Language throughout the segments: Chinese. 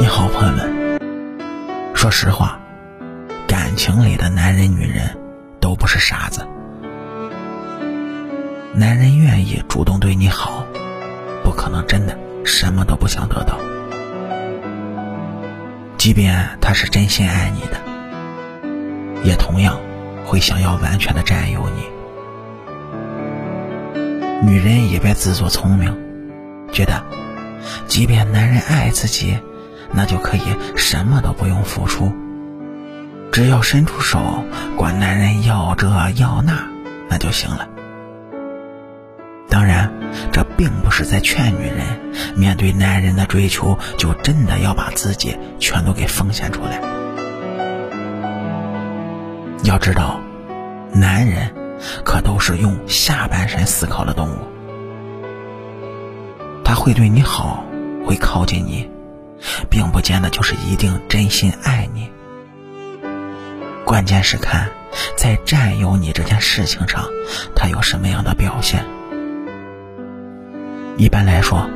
你好，朋友们。说实话，感情里的男人、女人都不是傻子。男人愿意主动对你好，不可能真的什么都不想得到。即便他是真心爱你的，也同样会想要完全的占有你。女人也别自作聪明，觉得即便男人爱自己。那就可以什么都不用付出，只要伸出手管男人要这要那，那就行了。当然，这并不是在劝女人面对男人的追求就真的要把自己全都给奉献出来。要知道，男人可都是用下半身思考的动物，他会对你好，会靠近你。并不见得就是一定真心爱你，关键是看在占有你这件事情上，他有什么样的表现。一般来说，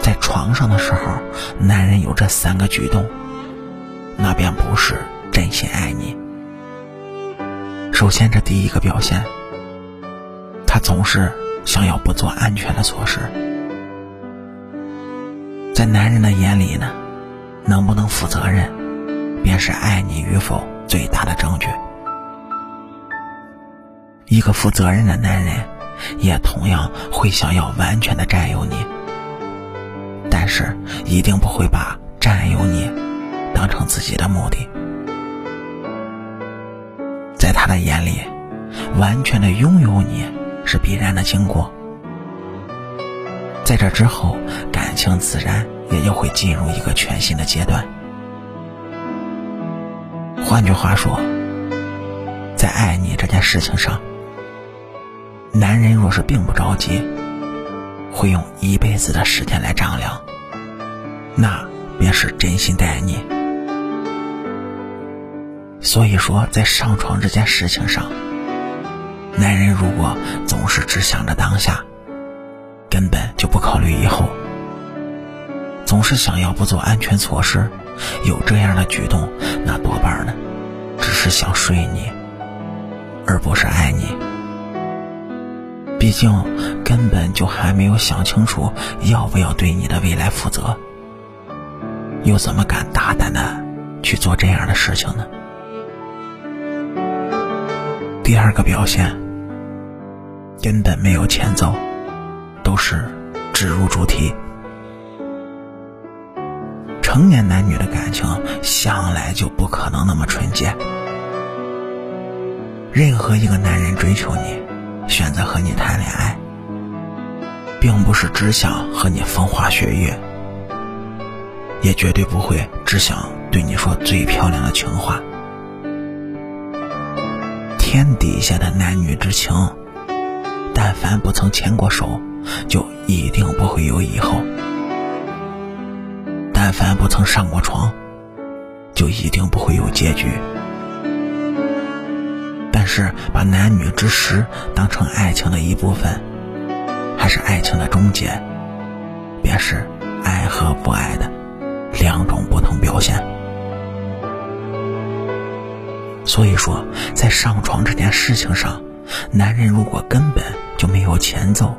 在床上的时候，男人有这三个举动，那便不是真心爱你。首先，这第一个表现，他总是想要不做安全的措施。在男人的眼里呢，能不能负责任，便是爱你与否最大的证据。一个负责任的男人，也同样会想要完全的占有你，但是一定不会把占有你当成自己的目的。在他的眼里，完全的拥有你是必然的经过。在这之后，情自然也就会进入一个全新的阶段。换句话说，在爱你这件事情上，男人若是并不着急，会用一辈子的时间来丈量，那便是真心待你。所以说，在上床这件事情上，男人如果总是只想着当下，根本就不考虑以后，总是想要不做安全措施，有这样的举动，那多半呢，只是想睡你，而不是爱你。毕竟根本就还没有想清楚要不要对你的未来负责，又怎么敢大胆的去做这样的事情呢？第二个表现，根本没有前奏。都是直入主题。成年男女的感情向来就不可能那么纯洁。任何一个男人追求你，选择和你谈恋爱，并不是只想和你风花雪月，也绝对不会只想对你说最漂亮的情话。天底下的男女之情，但凡不曾牵过手。就一定不会有以后。但凡不曾上过床，就一定不会有结局。但是把男女之时当成爱情的一部分，还是爱情的终结，便是爱和不爱的两种不同表现。所以说，在上床这件事情上，男人如果根本就没有前奏。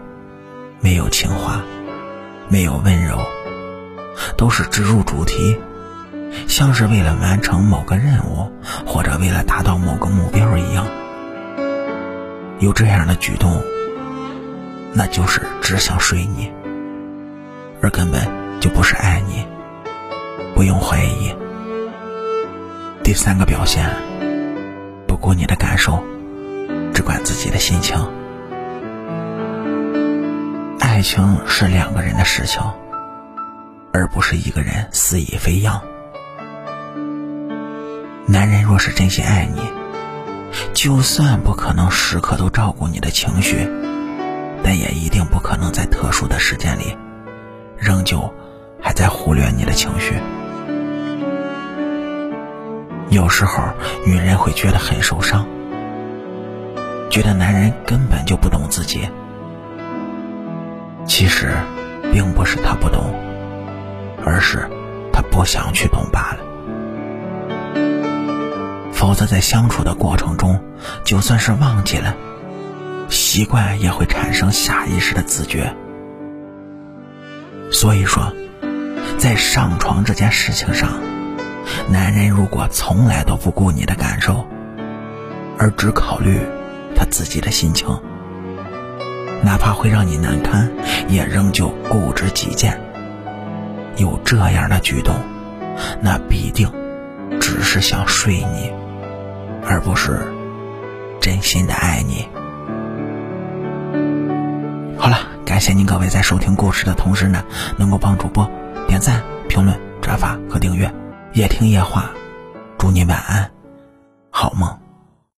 没有情话，没有温柔，都是直入主题，像是为了完成某个任务或者为了达到某个目标一样。有这样的举动，那就是只想睡你，而根本就不是爱你，不用怀疑。第三个表现，不顾你的感受，只管自己的心情。爱情是两个人的事情，而不是一个人肆意飞扬。男人若是真心爱你，就算不可能时刻都照顾你的情绪，但也一定不可能在特殊的时间里，仍旧还在忽略你的情绪。有时候，女人会觉得很受伤，觉得男人根本就不懂自己。其实，并不是他不懂，而是他不想去懂罢了。否则，在相处的过程中，就算是忘记了，习惯也会产生下意识的自觉。所以说，在上床这件事情上，男人如果从来都不顾你的感受，而只考虑他自己的心情，哪怕会让你难堪，也仍旧固执己见，有这样的举动，那必定只是想睡你。而不是真心的爱你。好了，感谢您各位在收听故事的同时呢，能够帮主播点赞、评论、转发和订阅。夜听夜话，祝你晚安，好梦。